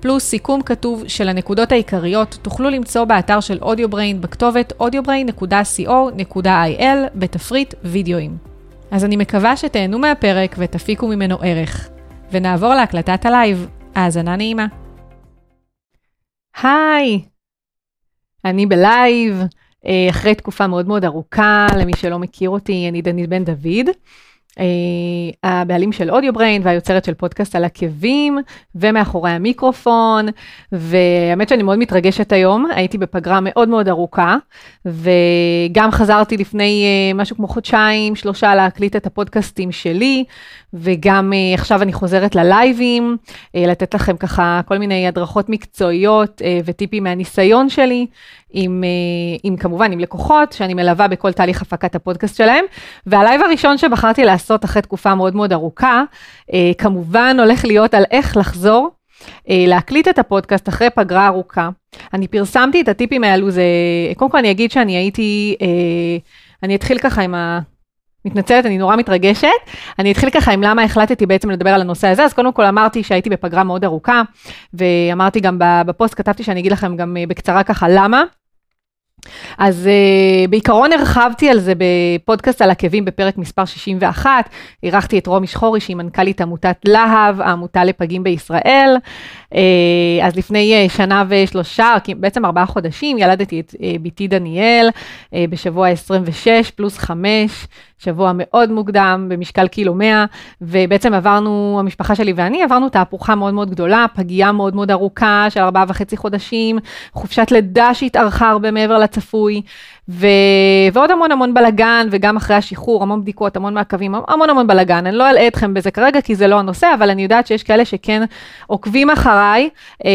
פלוס סיכום כתוב של הנקודות העיקריות, תוכלו למצוא באתר של Audio Brain בכתובת audiobrain.co.il בתפריט וידאוים. אז אני מקווה שתהנו מהפרק ותפיקו ממנו ערך. ונעבור להקלטת הלייב. האזנה נעימה. היי, אני בלייב, אה, אחרי תקופה מאוד מאוד ארוכה, למי שלא מכיר אותי, אני דנית בן דוד. אה, הבעלים של Audio Brain והיוצרת של פודקאסט על עקבים ומאחורי המיקרופון והאמת שאני מאוד מתרגשת היום הייתי בפגרה מאוד מאוד ארוכה וגם חזרתי לפני אה, משהו כמו חודשיים שלושה להקליט את הפודקאסטים שלי וגם אה, עכשיו אני חוזרת ללייבים לתת לכם ככה כל מיני הדרכות מקצועיות וטיפים מהניסיון שלי עם, עם כמובן עם לקוחות שאני מלווה בכל תהליך הפקת הפודקאסט שלהם והלייב הראשון שבחרתי לעשות אחרי תקופה מאוד מאוד ארוכה, אה, כמובן הולך להיות על איך לחזור אה, להקליט את הפודקאסט אחרי פגרה ארוכה. אני פרסמתי את הטיפים האלו, זה, קודם כל אני אגיד שאני הייתי, אה, אני אתחיל ככה עם ה... מתנצלת, אני נורא מתרגשת. אני אתחיל ככה עם למה החלטתי בעצם לדבר על הנושא הזה. אז קודם כל אמרתי שהייתי בפגרה מאוד ארוכה, ואמרתי גם בפוסט, כתבתי שאני אגיד לכם גם בקצרה ככה למה. אז uh, בעיקרון הרחבתי על זה בפודקאסט על עקבים בפרק מספר 61, אירחתי את רומי שחורי שהיא מנכ"לית עמותת להב, העמותה לפגים בישראל. Uh, אז לפני uh, שנה ושלושה, בעצם ארבעה חודשים, ילדתי את uh, בתי דניאל uh, בשבוע 26 פלוס 5, שבוע מאוד מוקדם, במשקל קילו 100, ובעצם עברנו, המשפחה שלי ואני, עברנו תהפוכה מאוד מאוד גדולה, פגייה מאוד מאוד ארוכה של ארבעה וחצי חודשים, חופשת לידה שהתארכה הרבה מעבר לצפוי, ו... ועוד המון המון בלגן, וגם אחרי השחרור, המון בדיקות, המון מעקבים, המון המון בלגן. אני לא אלאה אתכם בזה כרגע, כי זה לא הנושא, אבל אני יודעת שיש כאלה שכן עוקבים אחריי, אה,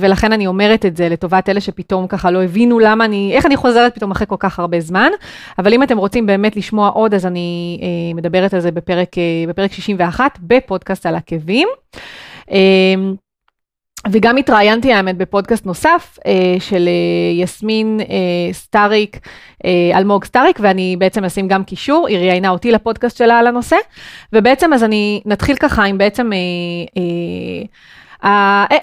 ולכן אני אומרת את זה לטובת אלה שפתאום ככה לא הבינו למה אני, איך אני חוזרת פתאום אחרי כל כך הרבה זמן. אבל אם אתם רוצים באמת לשמוע עוד, אז אני אה, מדברת על זה בפרק, אה, בפרק 61, בפודקאסט על עקבים. וגם התראיינתי האמת בפודקאסט נוסף אה, של אה, יסמין אה, סטאריק, אה, אלמוג סטאריק, ואני בעצם אשים גם קישור, היא ראיינה אותי לפודקאסט שלה על הנושא, ובעצם אז אני נתחיל ככה עם בעצם... אה, אה,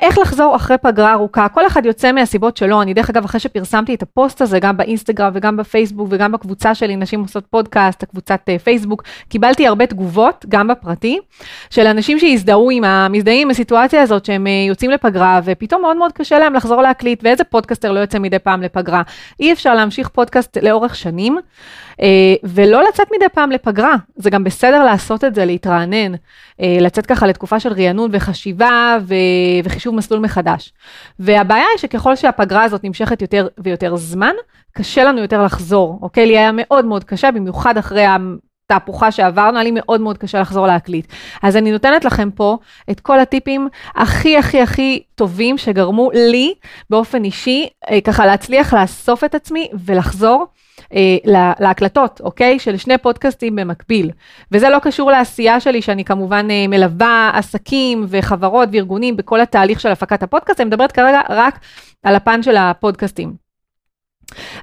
איך לחזור אחרי פגרה ארוכה, כל אחד יוצא מהסיבות שלו, אני דרך אגב אחרי שפרסמתי את הפוסט הזה גם באינסטגרם וגם בפייסבוק וגם בקבוצה שלי, נשים עושות פודקאסט, הקבוצת אה, פייסבוק, קיבלתי הרבה תגובות, גם בפרטי, של אנשים שהזדהו עם המזדהים עם הסיטואציה הזאת שהם אה, יוצאים לפגרה ופתאום מאוד מאוד קשה להם לחזור להקליט, ואיזה פודקאסטר לא יוצא מדי פעם לפגרה. אי אפשר להמשיך פודקאסט לאורך שנים. אה, ולא לצאת מדי פעם לפגרה, זה גם בסדר לעשות את זה, להתרענן, אה, לצאת ככה לתקופה של רענון וחשיבה ו... וחישוב מסלול מחדש. והבעיה היא שככל שהפגרה הזאת נמשכת יותר ויותר זמן, קשה לנו יותר לחזור, אוקיי? לי היה מאוד מאוד קשה, במיוחד אחרי התהפוכה שעברנו, היה לי מאוד מאוד קשה לחזור להקליט. אז אני נותנת לכם פה את כל הטיפים הכי הכי הכי טובים שגרמו לי באופן אישי, אה, ככה להצליח לאסוף את עצמי ולחזור. אה, להקלטות, אוקיי? של שני פודקאסטים במקביל. וזה לא קשור לעשייה שלי, שאני כמובן אה, מלווה עסקים וחברות וארגונים בכל התהליך של הפקת הפודקאסט, אני מדברת כרגע רק על הפן של הפודקאסטים.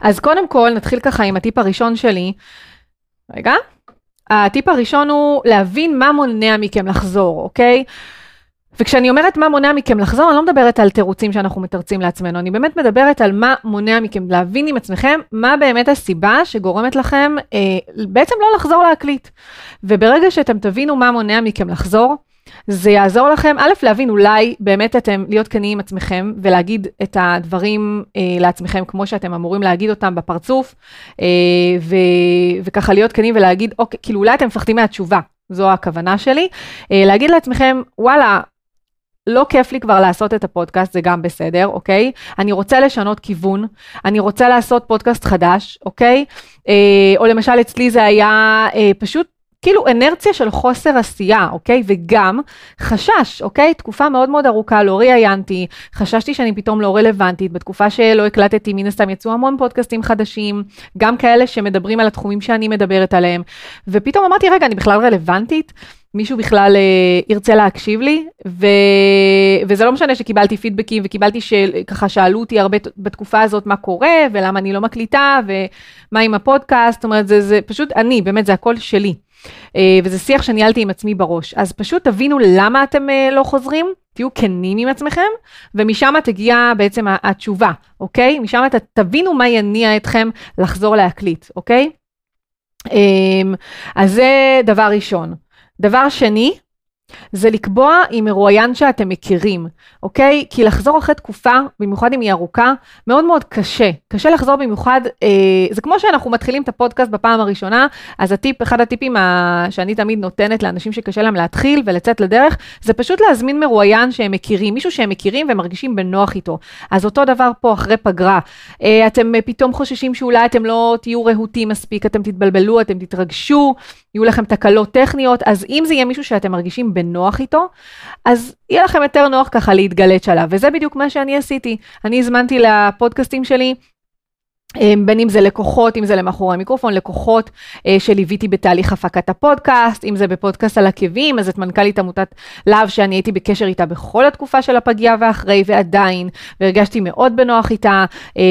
אז קודם כל, נתחיל ככה עם הטיפ הראשון שלי. רגע. הטיפ הראשון הוא להבין מה מונע מכם לחזור, אוקיי? וכשאני אומרת מה מונע מכם לחזור, אני לא מדברת על תירוצים שאנחנו מתרצים לעצמנו, אני באמת מדברת על מה מונע מכם להבין עם עצמכם מה באמת הסיבה שגורמת לכם אה, בעצם לא לחזור להקליט. וברגע שאתם תבינו מה מונע מכם לחזור, זה יעזור לכם, א', להבין אולי באמת אתם להיות כנים עם עצמכם ולהגיד את הדברים אה, לעצמכם כמו שאתם אמורים להגיד אותם בפרצוף, אה, ו, וככה להיות כנים ולהגיד, אוקיי, כאילו אולי אתם מפחדים מהתשובה, זו הכוונה שלי. אה, להגיד לעצמכם, וואלה, לא כיף לי כבר לעשות את הפודקאסט, זה גם בסדר, אוקיי? אני רוצה לשנות כיוון, אני רוצה לעשות פודקאסט חדש, אוקיי? אה, או למשל אצלי זה היה אה, פשוט כאילו אנרציה של חוסר עשייה, אוקיי? וגם חשש, אוקיי? תקופה מאוד מאוד ארוכה לא ראיינתי, חששתי שאני פתאום לא רלוונטית, בתקופה שלא הקלטתי, מן הסתם יצאו המון פודקאסטים חדשים, גם כאלה שמדברים על התחומים שאני מדברת עליהם, ופתאום אמרתי, רגע, אני בכלל רלוונטית? מישהו בכלל אה, ירצה להקשיב לי, ו... וזה לא משנה שקיבלתי פידבקים וקיבלתי שככה שאלו אותי הרבה בתקופה הזאת מה קורה ולמה אני לא מקליטה ומה עם הפודקאסט, זאת אומרת זה, זה פשוט אני, באמת זה הכל שלי. אה, וזה שיח שניהלתי עם עצמי בראש. אז פשוט תבינו למה אתם אה, לא חוזרים, תהיו כנים עם עצמכם, ומשם תגיע בעצם התשובה, אוקיי? משם ת, תבינו מה יניע אתכם לחזור להקליט, אוקיי? אה, אז זה דבר ראשון. דבר שני, זה לקבוע עם מרואיין שאתם מכירים, אוקיי? כי לחזור אחרי תקופה, במיוחד אם היא ארוכה, מאוד מאוד קשה. קשה לחזור במיוחד, אה, זה כמו שאנחנו מתחילים את הפודקאסט בפעם הראשונה, אז הטיפ, אחד הטיפים ה, שאני תמיד נותנת לאנשים שקשה להם להתחיל ולצאת לדרך, זה פשוט להזמין מרואיין שהם מכירים, מישהו שהם מכירים והם מרגישים בנוח איתו. אז אותו דבר פה אחרי פגרה. אה, אתם אה, פתאום חוששים שאולי אתם לא תהיו רהוטים מספיק, אתם תתבלבלו, אתם תתרגשו, יהיו לכם תקלות טכניות, אז אם זה יהיה מישהו שאתם מרגישים בנוח איתו, אז יהיה לכם יותר נוח ככה להתגלץ' עליו, וזה בדיוק מה שאני עשיתי. אני הזמנתי לפודקאסטים שלי בין אם זה לקוחות, אם זה למאחורי המיקרופון, לקוחות אה, שליוויתי בתהליך הפקת הפודקאסט, אם זה בפודקאסט על עקבים, אז את מנכ"לית עמותת להב שאני הייתי בקשר איתה בכל התקופה של הפגייה ואחרי ועדיין, והרגשתי מאוד בנוח איתה, אה,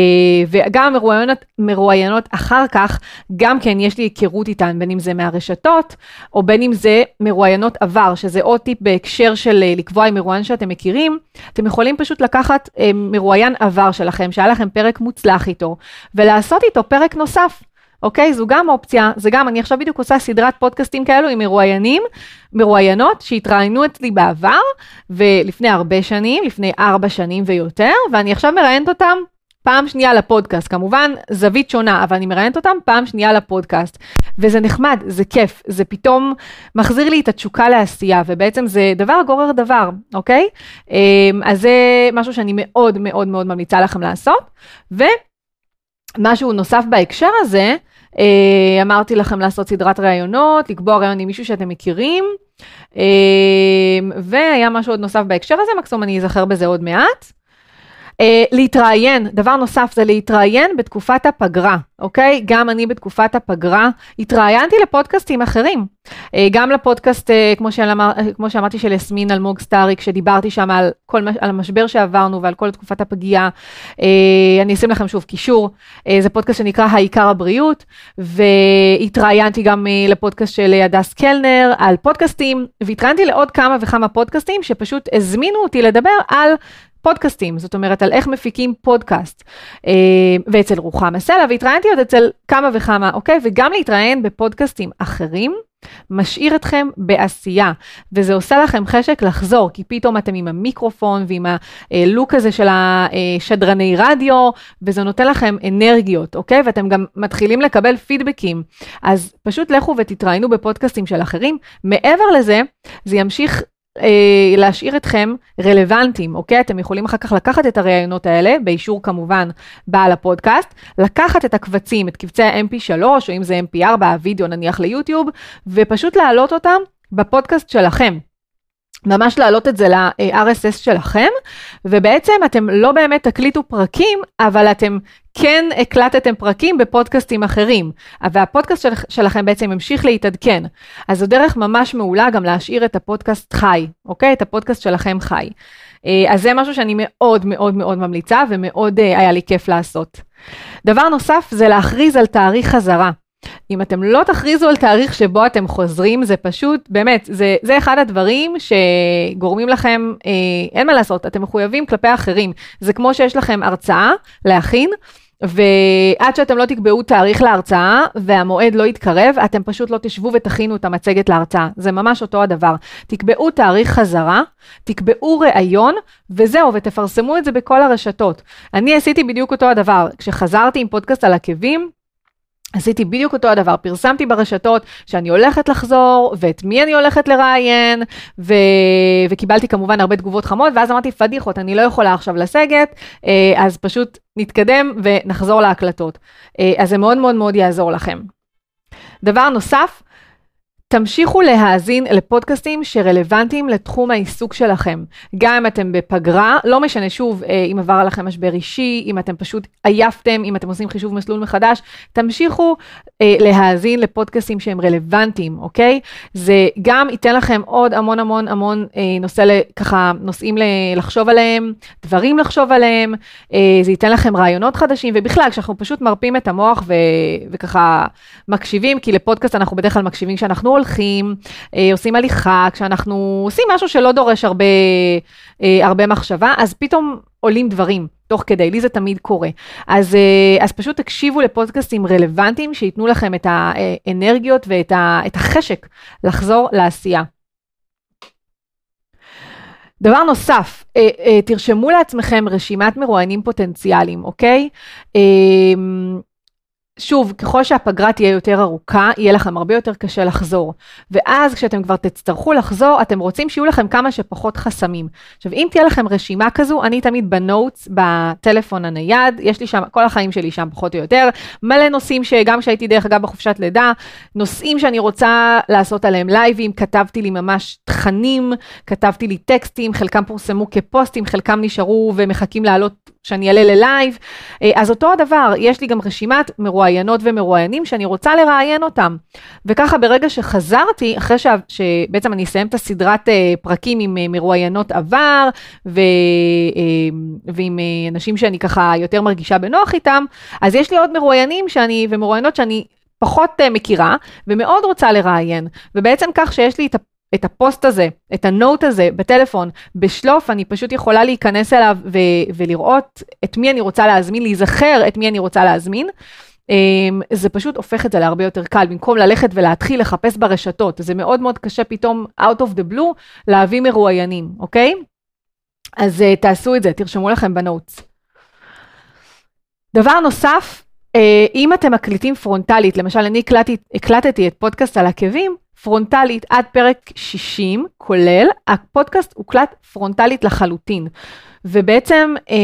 וגם מרואיינות, מרואיינות אחר כך, גם כן יש לי היכרות איתן, בין אם זה מהרשתות, או בין אם זה מרואיינות עבר, שזה עוד טיפ בהקשר של לקבוע עם מרואיין שאתם מכירים, אתם יכולים פשוט לקחת מרואיין עבר שלכם, שהיה לכם פרק מוצלח איתו. ולעשות איתו פרק נוסף. אוקיי? זו גם אופציה, זה גם, אני עכשיו בדיוק עושה סדרת פודקאסטים כאלו עם מרואיינים, מרואיינות שהתראיינו אצלי בעבר, ולפני הרבה שנים, לפני ארבע שנים ויותר, ואני עכשיו מראיינת אותם פעם שנייה לפודקאסט, כמובן זווית שונה, אבל אני מראיינת אותם פעם שנייה לפודקאסט. וזה נחמד, זה כיף, זה פתאום מחזיר לי את התשוקה לעשייה, ובעצם זה דבר גורר דבר, אוקיי? אמ, אז זה משהו שאני מאוד מאוד מאוד ממליצה לכם לעשות. ו... משהו נוסף בהקשר הזה, אה, אמרתי לכם לעשות סדרת ראיונות, לקבוע ראיון עם מישהו שאתם מכירים, אה, והיה משהו עוד נוסף בהקשר הזה, מקסימום אני אזכר בזה עוד מעט. אה, להתראיין, דבר נוסף זה להתראיין בתקופת הפגרה, אוקיי? גם אני בתקופת הפגרה התראיינתי לפודקאסטים אחרים. אה, גם לפודקאסט, אה, כמו, שאמר, כמו שאמרתי, של יסמין אלמוג סטאריק, שדיברתי שם על, כל, על המשבר שעברנו ועל כל תקופת הפגרה. אני אשים לכם שוב קישור, זה פודקאסט שנקרא העיקר הבריאות, והתראיינתי גם לפודקאסט של הדס קלנר על פודקאסטים, והתראיינתי לעוד כמה וכמה פודקאסטים שפשוט הזמינו אותי לדבר על פודקאסטים, זאת אומרת על איך מפיקים פודקאסט, אה, ואצל רוחמה סלע, והתראיינתי עוד אצל כמה וכמה, אוקיי? וגם להתראיין בפודקאסטים אחרים, משאיר אתכם בעשייה, וזה עושה לכם חשק לחזור, כי פתאום אתם עם המיקרופון ועם הלוק הזה של השדרני רדיו, וזה נותן לכם אנרגיות, אוקיי? ואתם גם מתחילים לקבל פידבקים. אז פשוט לכו ותתראיינו בפודקאסטים של אחרים. מעבר לזה, זה ימשיך אה, להשאיר אתכם רלוונטיים, אוקיי? אתם יכולים אחר כך לקחת את הראיונות האלה, באישור כמובן בעל הפודקאסט, לקחת את הקבצים, את קבצי ה-MP3, או אם זה MP4, הווידאו נניח ליוטיוב, ופשוט להעלות אותם בפודקאסט שלכם. ממש להעלות את זה ל-RSS שלכם, ובעצם אתם לא באמת תקליטו פרקים, אבל אתם כן הקלטתם פרקים בפודקאסטים אחרים, והפודקאסט של, שלכם בעצם המשיך להתעדכן. אז זו דרך ממש מעולה גם להשאיר את הפודקאסט חי, אוקיי? את הפודקאסט שלכם חי. אה, אז זה משהו שאני מאוד מאוד מאוד ממליצה, ומאוד אה, היה לי כיף לעשות. דבר נוסף זה להכריז על תאריך חזרה. אם אתם לא תכריזו על תאריך שבו אתם חוזרים, זה פשוט, באמת, זה, זה אחד הדברים שגורמים לכם, אה, אין מה לעשות, אתם מחויבים כלפי אחרים. זה כמו שיש לכם הרצאה להכין, ועד שאתם לא תקבעו תאריך להרצאה והמועד לא יתקרב, אתם פשוט לא תשבו ותכינו את המצגת להרצאה. זה ממש אותו הדבר. תקבעו תאריך חזרה, תקבעו ראיון, וזהו, ותפרסמו את זה בכל הרשתות. אני עשיתי בדיוק אותו הדבר. כשחזרתי עם פודקאסט על עקבים, עשיתי בדיוק אותו הדבר, פרסמתי ברשתות שאני הולכת לחזור, ואת מי אני הולכת לראיין, ו... וקיבלתי כמובן הרבה תגובות חמות, ואז אמרתי, פדיחות, אני לא יכולה עכשיו לסגת, אה, אז פשוט נתקדם ונחזור להקלטות. אה, אז זה מאוד מאוד מאוד יעזור לכם. דבר נוסף, תמשיכו להאזין לפודקאסטים שרלוונטיים לתחום העיסוק שלכם. גם אם אתם בפגרה, לא משנה שוב אה, אם עבר עליכם משבר אישי, אם אתם פשוט עייפתם, אם אתם עושים חישוב מסלול מחדש, תמשיכו אה, להאזין לפודקאסטים שהם רלוונטיים, אוקיי? זה גם ייתן לכם עוד המון המון המון אה, נושא, ככה נושאים לחשוב עליהם, דברים לחשוב עליהם, זה ייתן לכם רעיונות חדשים, ובכלל, כשאנחנו פשוט מרפים את המוח ו, וככה מקשיבים, כי לפודקאסט אנחנו בדרך כלל מקשיבים כשאנחנו הולכים, אה, עושים הליכה, כשאנחנו עושים משהו שלא דורש הרבה, אה, הרבה מחשבה, אז פתאום עולים דברים תוך כדי, לי זה תמיד קורה. אז, אה, אז פשוט תקשיבו לפודקאסטים רלוונטיים שייתנו לכם את האנרגיות ואת ה, את החשק לחזור לעשייה. דבר נוסף, תרשמו לעצמכם רשימת מרואיינים פוטנציאליים, אוקיי? שוב, ככל שהפגרה תהיה יותר ארוכה, יהיה לכם הרבה יותר קשה לחזור. ואז כשאתם כבר תצטרכו לחזור, אתם רוצים שיהיו לכם כמה שפחות חסמים. עכשיו, אם תהיה לכם רשימה כזו, אני תמיד בנוטס, בטלפון הנייד, יש לי שם, כל החיים שלי שם פחות או יותר, מלא נושאים שגם כשהייתי דרך אגב בחופשת לידה, נושאים שאני רוצה לעשות עליהם לייבים, כתבתי לי ממש תכנים, כתבתי לי טקסטים, חלקם פורסמו כפוסטים, חלקם נשארו ומחכים לעלות שאני אעלה ללייב. אה, אז אותו הדבר, יש לי גם רשימת מרואיינות ומרואיינים שאני רוצה לראיין אותם. וככה ברגע שחזרתי, אחרי ש... שבעצם אני אסיים את הסדרת אה, פרקים עם אה, מרואיינות עבר, ו... ועם אנשים שאני ככה יותר מרגישה בנוח איתם, אז יש לי עוד מרואיינים שאני, ומרואיינות שאני פחות מכירה, ומאוד רוצה לראיין. ובעצם כך שיש לי את את הפוסט הזה, את הנוט הזה בטלפון, בשלוף, אני פשוט יכולה להיכנס אליו ו- ולראות את מי אני רוצה להזמין, להיזכר את מי אני רוצה להזמין. Um, זה פשוט הופך את זה להרבה יותר קל, במקום ללכת ולהתחיל לחפש ברשתות. זה מאוד מאוד קשה פתאום, out of the blue, להביא מרואיינים, אוקיי? אז אה, תעשו את זה, תרשמו לכם ב notes. דבר נוסף, אה, אם אתם מקליטים פרונטלית, למשל אני הקלטתי, הקלטתי את פודקאסט על עקבים, פרונטלית עד פרק 60, כולל, הפודקאסט הוקלט פרונטלית לחלוטין. ובעצם אה,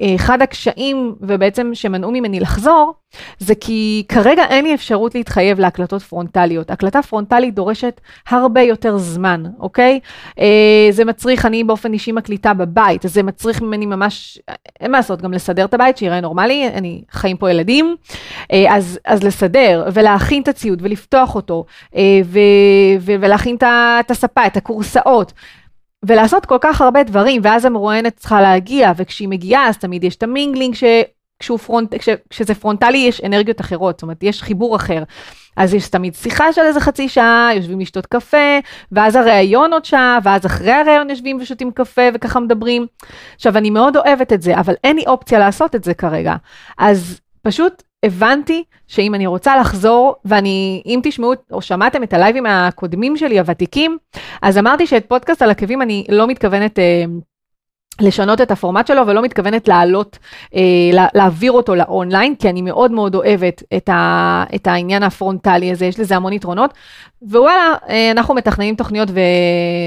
אה, אחד הקשיים, ובעצם שמנעו ממני לחזור, זה כי כרגע אין לי אפשרות להתחייב להקלטות פרונטליות. הקלטה פרונטלית דורשת הרבה יותר זמן, אוקיי? אה, זה מצריך, אני באופן אישי מקליטה בבית, זה מצריך ממני ממש, אין מה לעשות, גם לסדר את הבית, שייראה נורמלי, אני חיים פה ילדים, אז, אז לסדר ולהכין את הציוד ולפתוח אותו, ו, ו, ולהכין את הספה, את הכורסאות. ולעשות כל כך הרבה דברים, ואז המרואיינת צריכה להגיע, וכשהיא מגיעה אז תמיד יש את ה mingling, כשהוא front, כש, כשזה פרונטלי יש אנרגיות אחרות, זאת אומרת, יש חיבור אחר. אז יש תמיד שיחה של איזה חצי שעה, יושבים לשתות קפה, ואז הראיון עוד שעה, ואז אחרי הראיון יושבים ושותים קפה וככה מדברים. עכשיו, אני מאוד אוהבת את זה, אבל אין לי אופציה לעשות את זה כרגע. אז פשוט הבנתי שאם אני רוצה לחזור, ואני, אם תשמעו או שמעתם את הלייבים הקודמים שלי, הוותיקים, אז אמרתי שאת פודקאסט על עקבים אני לא מתכוונת... אה, לשנות את הפורמט שלו ולא מתכוונת לעלות, אה, להעביר אותו לאונליין, כי אני מאוד מאוד אוהבת את, ה, את העניין הפרונטלי הזה, יש לזה המון יתרונות. ווואלה, אה, אנחנו מתכננים תוכניות ו,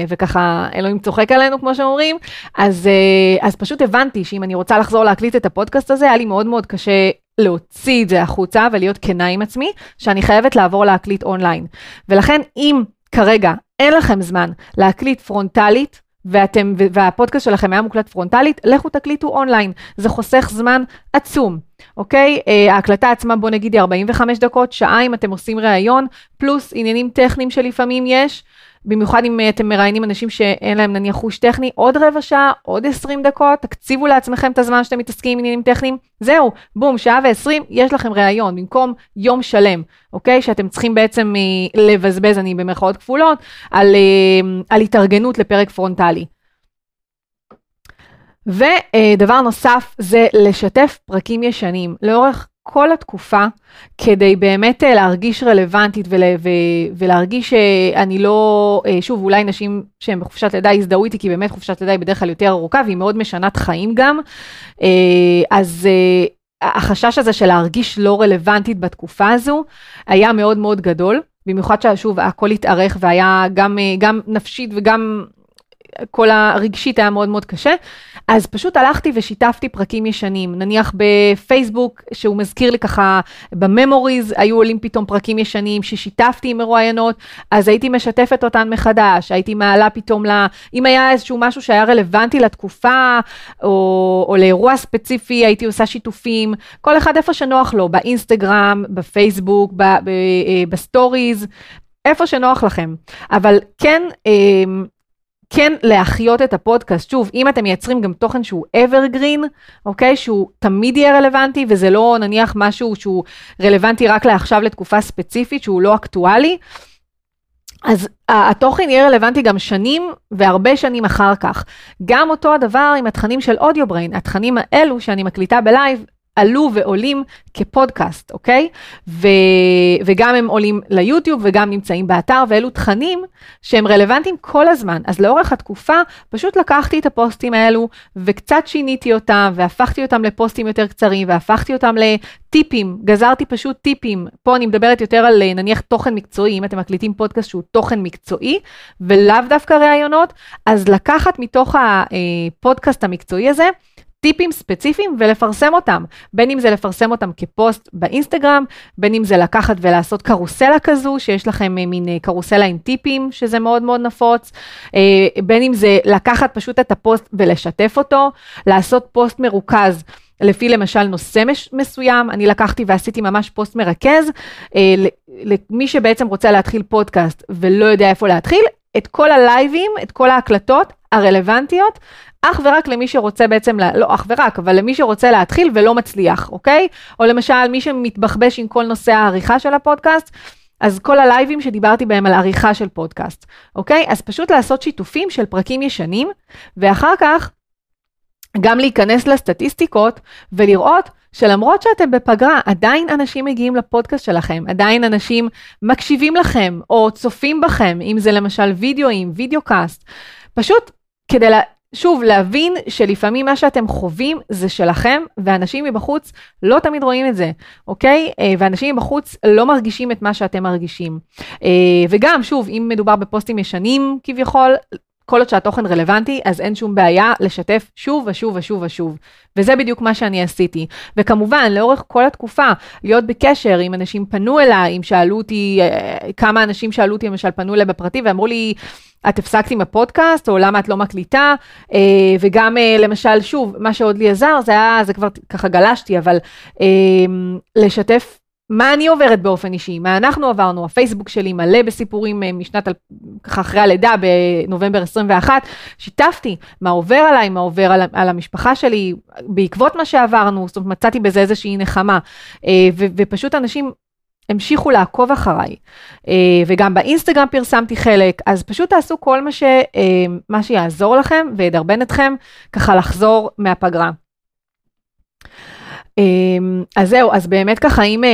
וככה אלוהים צוחק עלינו, כמו שאומרים, אז, אה, אז פשוט הבנתי שאם אני רוצה לחזור להקליט את הפודקאסט הזה, היה לי מאוד מאוד קשה להוציא את זה החוצה ולהיות כנה עם עצמי, שאני חייבת לעבור להקליט אונליין. ולכן אם כרגע אין לכם זמן להקליט פרונטלית, ואתם, והפודקאסט שלכם היה מוקלט פרונטלית, לכו תקליטו אונליין, זה חוסך זמן עצום, אוקיי? Uh, ההקלטה עצמה בוא נגיד היא 45 דקות, שעה אם אתם עושים ראיון, פלוס עניינים טכניים שלפעמים יש, במיוחד אם אה, אתם מראיינים אנשים שאין להם נניח חוש טכני, עוד רבע שעה, עוד 20 דקות, תקציבו לעצמכם את הזמן שאתם מתעסקים עם עניינים טכניים, זהו, בום, שעה ו-20, יש לכם ראיון, במקום יום שלם, אוקיי? שאתם צריכים בעצם אה, לבזבז, אני במרכאות כפולות, על, אה, על התארגנות לפרק פרונטלי. ודבר נוסף זה לשתף פרקים ישנים. לאורך כל התקופה כדי באמת אה, להרגיש רלוונטית ול, ו, ולהרגיש שאני לא, אה, שוב, אולי נשים שהן בחופשת לידה יזדהו איתי, כי באמת חופשת לידה היא בדרך כלל יותר ארוכה והיא מאוד משנת חיים גם. אה, אז החשש הזה של להרגיש לא רלוונטית בתקופה הזו היה מאוד מאוד גדול, במיוחד ששוב הכל התארך והיה גם, גם נפשית וגם כל הרגשית היה מאוד מאוד קשה, אז פשוט הלכתי ושיתפתי פרקים ישנים, נניח בפייסבוק, שהוא מזכיר לי ככה, ב memories היו עולים פתאום פרקים ישנים ששיתפתי עם מרואיינות, אז הייתי משתפת אותן מחדש, הייתי מעלה פתאום ל... אם היה איזשהו משהו שהיה רלוונטי לתקופה, או, או לאירוע ספציפי, הייתי עושה שיתופים, כל אחד איפה שנוח לו, באינסטגרם, בפייסבוק, אה, ב stories, איפה שנוח לכם. אבל כן, אמ, כן להחיות את הפודקאסט. שוב, אם אתם מייצרים גם תוכן שהוא evergreen, אוקיי? שהוא תמיד יהיה רלוונטי, וזה לא נניח משהו שהוא רלוונטי רק לעכשיו לתקופה ספציפית, שהוא לא אקטואלי, אז התוכן יהיה רלוונטי גם שנים והרבה שנים אחר כך. גם אותו הדבר עם התכנים של אודיובריין, התכנים האלו שאני מקליטה ב live, עלו ועולים כפודקאסט, אוקיי? ו, וגם הם עולים ליוטיוב וגם נמצאים באתר, ואלו תכנים שהם רלוונטיים כל הזמן. אז לאורך התקופה פשוט לקחתי את הפוסטים האלו וקצת שיניתי אותם, והפכתי אותם לפוסטים יותר קצרים, והפכתי אותם לטיפים, גזרתי פשוט טיפים. פה אני מדברת יותר על נניח תוכן מקצועי, אם אתם מקליטים פודקאסט שהוא תוכן מקצועי, ולאו דווקא ראיונות, אז לקחת מתוך הפודקאסט המקצועי הזה, טיפים ספציפיים ולפרסם אותם, בין אם זה לפרסם אותם כפוסט באינסטגרם, בין אם זה לקחת ולעשות קרוסלה כזו, שיש לכם אה, מין אה, קרוסלה עם טיפים, שזה מאוד מאוד נפוץ, אה, בין אם זה לקחת פשוט את הפוסט ולשתף אותו, לעשות פוסט מרוכז. לפי למשל נושא מסוים, אני לקחתי ועשיתי ממש פוסט מרכז, למי שבעצם רוצה להתחיל פודקאסט ולא יודע איפה להתחיל, את כל הלייבים, את כל ההקלטות הרלוונטיות, אך ורק למי שרוצה בעצם, לא אך ורק, אבל למי שרוצה להתחיל ולא מצליח, אוקיי? או למשל, מי שמתבחבש עם כל נושא העריכה של הפודקאסט, אז כל הלייבים שדיברתי בהם על עריכה של פודקאסט, אוקיי? אז פשוט לעשות שיתופים של פרקים ישנים, ואחר כך גם להיכנס לסטטיסטיקות ולראות שלמרות שאתם בפגרה, עדיין אנשים מגיעים לפודקאסט שלכם, עדיין אנשים מקשיבים לכם או צופים בכם, אם זה למשל וידאוים, וידאו קאסט. פשוט כדי לה, שוב, להבין שלפעמים מה שאתם חווים זה שלכם, ואנשים מבחוץ לא תמיד רואים את זה, אוקיי? אה, ואנשים מבחוץ לא מרגישים את מה שאתם מרגישים. אה, וגם, שוב, אם מדובר בפוסטים ישנים כביכול, כל עוד שהתוכן רלוונטי, אז אין שום בעיה לשתף שוב ושוב ושוב ושוב. וזה בדיוק מה שאני עשיתי. וכמובן, לאורך כל התקופה, להיות בקשר, אם אנשים פנו אליי, אם שאלו אותי, אה, כמה אנשים שאלו אותי, למשל, פנו אליי בפרטי ואמרו לי, את הפסקת עם הפודקאסט, או למה את לא מקליטה, אה, וגם אה, למשל, שוב, מה שעוד לי עזר, זה היה, זה כבר ככה גלשתי, אבל לשתף מה אני עוברת באופן אישי, מה אנחנו עברנו, הפייסבוק שלי מלא בסיפורים משנת, ככה אחרי הלידה בנובמבר 21, שיתפתי מה עובר עליי, מה עובר על, על המשפחה שלי, בעקבות מה שעברנו, זאת אומרת מצאתי בזה איזושהי נחמה, ו, ופשוט אנשים המשיכו לעקוב אחריי, אה, וגם באינסטגרם פרסמתי חלק, אז פשוט תעשו כל מה, ש, אה, מה שיעזור לכם וידרבן אתכם ככה לחזור מהפגרה. אה, אז זהו, אז באמת ככה, אם,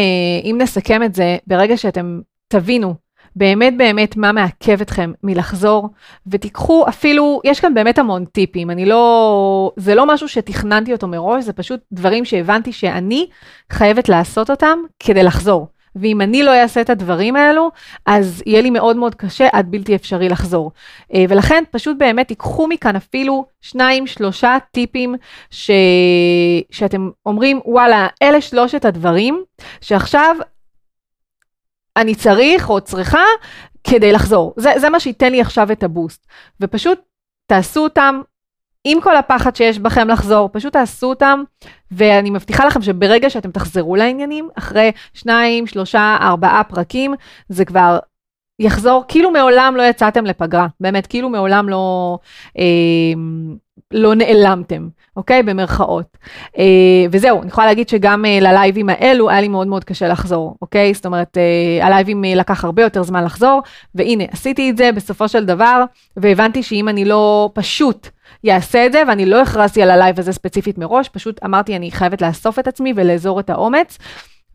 אם נסכם את זה, ברגע שאתם תבינו באמת באמת מה מעכב אתכם מלחזור, ותיקחו אפילו, יש כאן באמת המון טיפים, אני לא, זה לא משהו שתכננתי אותו מראש, זה פשוט דברים שהבנתי שאני חייבת לעשות אותם כדי לחזור. ואם אני לא אעשה את הדברים האלו, אז יהיה לי מאוד מאוד קשה עד בלתי אפשרי לחזור. אה, ולכן פשוט באמת תיקחו מכאן אפילו שניים, שלושה טיפים ש... שאתם אומרים, וואלה, אלה שלושת הדברים שעכשיו אני צריך או צריכה כדי לחזור. זה, זה מה שייתן לי עכשיו את הבוסט. ופשוט תעשו אותם עם כל הפחד שיש בכם לחזור, פשוט תעשו אותם, ואני מבטיחה לכם שברגע שאתם תחזרו לעניינים, אחרי שניים, שלושה, ארבעה פרקים, זה כבר יחזור, כאילו מעולם לא יצאתם לפגרה, באמת, כאילו מעולם לא, אה, לא נעלמתם, אוקיי? במרכאות. אה, וזהו, אני יכולה להגיד שגם אה, ללייבים האלו היה לי מאוד מאוד קשה לחזור, אוקיי? זאת אומרת, אה, הלייבים אה, לקח הרבה יותר זמן לחזור, והנה, עשיתי את זה בסופו של דבר, והבנתי שאם אני לא פשוט יעשה את זה, ואני לא הכרזתי על ה live הזה ספציפית מראש, פשוט אמרתי, אני חייבת לאסוף את עצמי ולאזור את האומץ,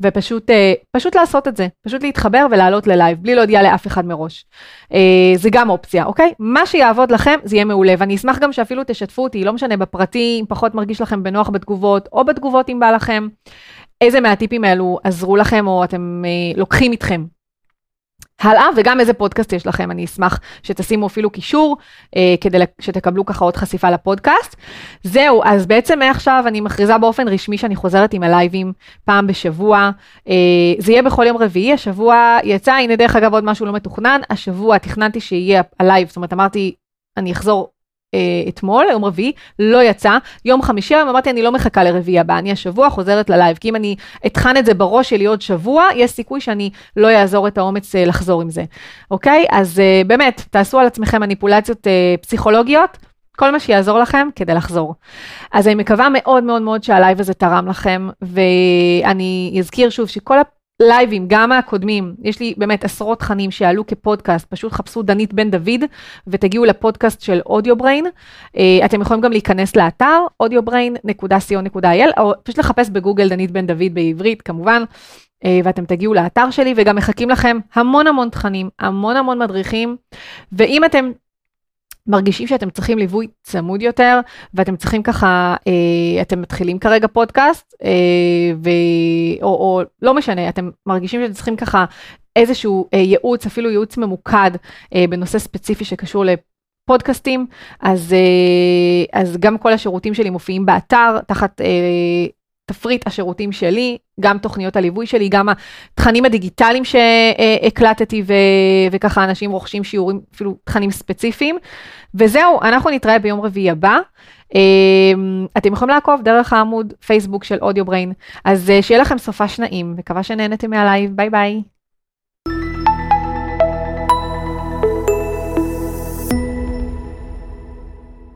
ופשוט אה, פשוט לעשות את זה, פשוט להתחבר ולעלות ללייב, בלי להודיע לאף אחד מראש. אה, זה גם אופציה, אוקיי? מה שיעבוד לכם, זה יהיה מעולה, ואני אשמח גם שאפילו תשתפו אותי, לא משנה, בפרטי, אם פחות מרגיש לכם בנוח בתגובות, או בתגובות אם בא לכם, איזה מהטיפים האלו עזרו לכם, או אתם אה, לוקחים איתכם הלאה, וגם איזה פודקאסט יש לכם, אני אשמח שתשימו אפילו קישור, אה, כדי שתקבלו ככה עוד חשיפה לפודקאסט. זהו, אז בעצם מעכשיו אני מכריזה באופן רשמי שאני חוזרת עם הלייבים פעם בשבוע. אה, זה יהיה בכל יום רביעי, השבוע יצא, הנה דרך אגב עוד משהו לא מתוכנן, השבוע תכננתי שיהיה ה live, זאת אומרת אמרתי, אני אחזור אתמול, יום רביעי, לא יצא. יום חמישי היום אמרתי, אני לא מחכה לרביעי הבא, אני השבוע חוזרת ל live, כי אם אני אטחן את זה בראש שלי עוד שבוע, יש סיכוי שאני לא אאזור את האומץ אה, לחזור עם זה, אוקיי? אז אה, באמת, תעשו על עצמכם מניפולציות אה, פסיכולוגיות. כל מה שיעזור לכם כדי לחזור. אז אני מקווה מאוד מאוד מאוד שה live הזה תרם לכם, ואני אזכיר שוב שכל לייבים, גם מהקודמים, יש לי באמת עשרות תכנים שיעלו כפודקאסט, פשוט חפשו דנית בן דוד ותגיעו לפודקאסט של אודיובריין. Uh, אתם יכולים גם להיכנס לאתר audiobrain.co.il או פשוט לחפש בגוגל דנית בן דוד בעברית כמובן. uh, ואתם תגיעו לאתר שלי וגם מחכים לכם המון המון תכנים, המון המון מדריכים, ואם אתם מרגישים שאתם צריכים ליווי צמוד יותר, ואתם צריכים ככה, אה, אתם מתחילים כרגע פודקאסט, אה, ו... או, או לא משנה, אתם מרגישים שאתם צריכים ככה איזשהו אה, ייעוץ, אפילו ייעוץ ממוקד אה, בנושא ספציפי שקשור לפודקאסטים, אז, אה, אז גם כל השירותים שלי מופיעים באתר, תחת אה, תפריט השירותים שלי, גם תוכניות הליווי שלי, גם התכנים הדיגיטליים שהקלטתי ו... וככה אנשים רוכשים שיעורים, אפילו תכנים ספציפיים. וזהו, אנחנו נתראה ביום רביעי הבא. אמ, אתם יכולים לעקוב דרך העמוד פייסבוק של אודיובריין. אז אה, שיהיה לכם סופ"ש נעים, מקווה שנהנתם מה live, bye bye.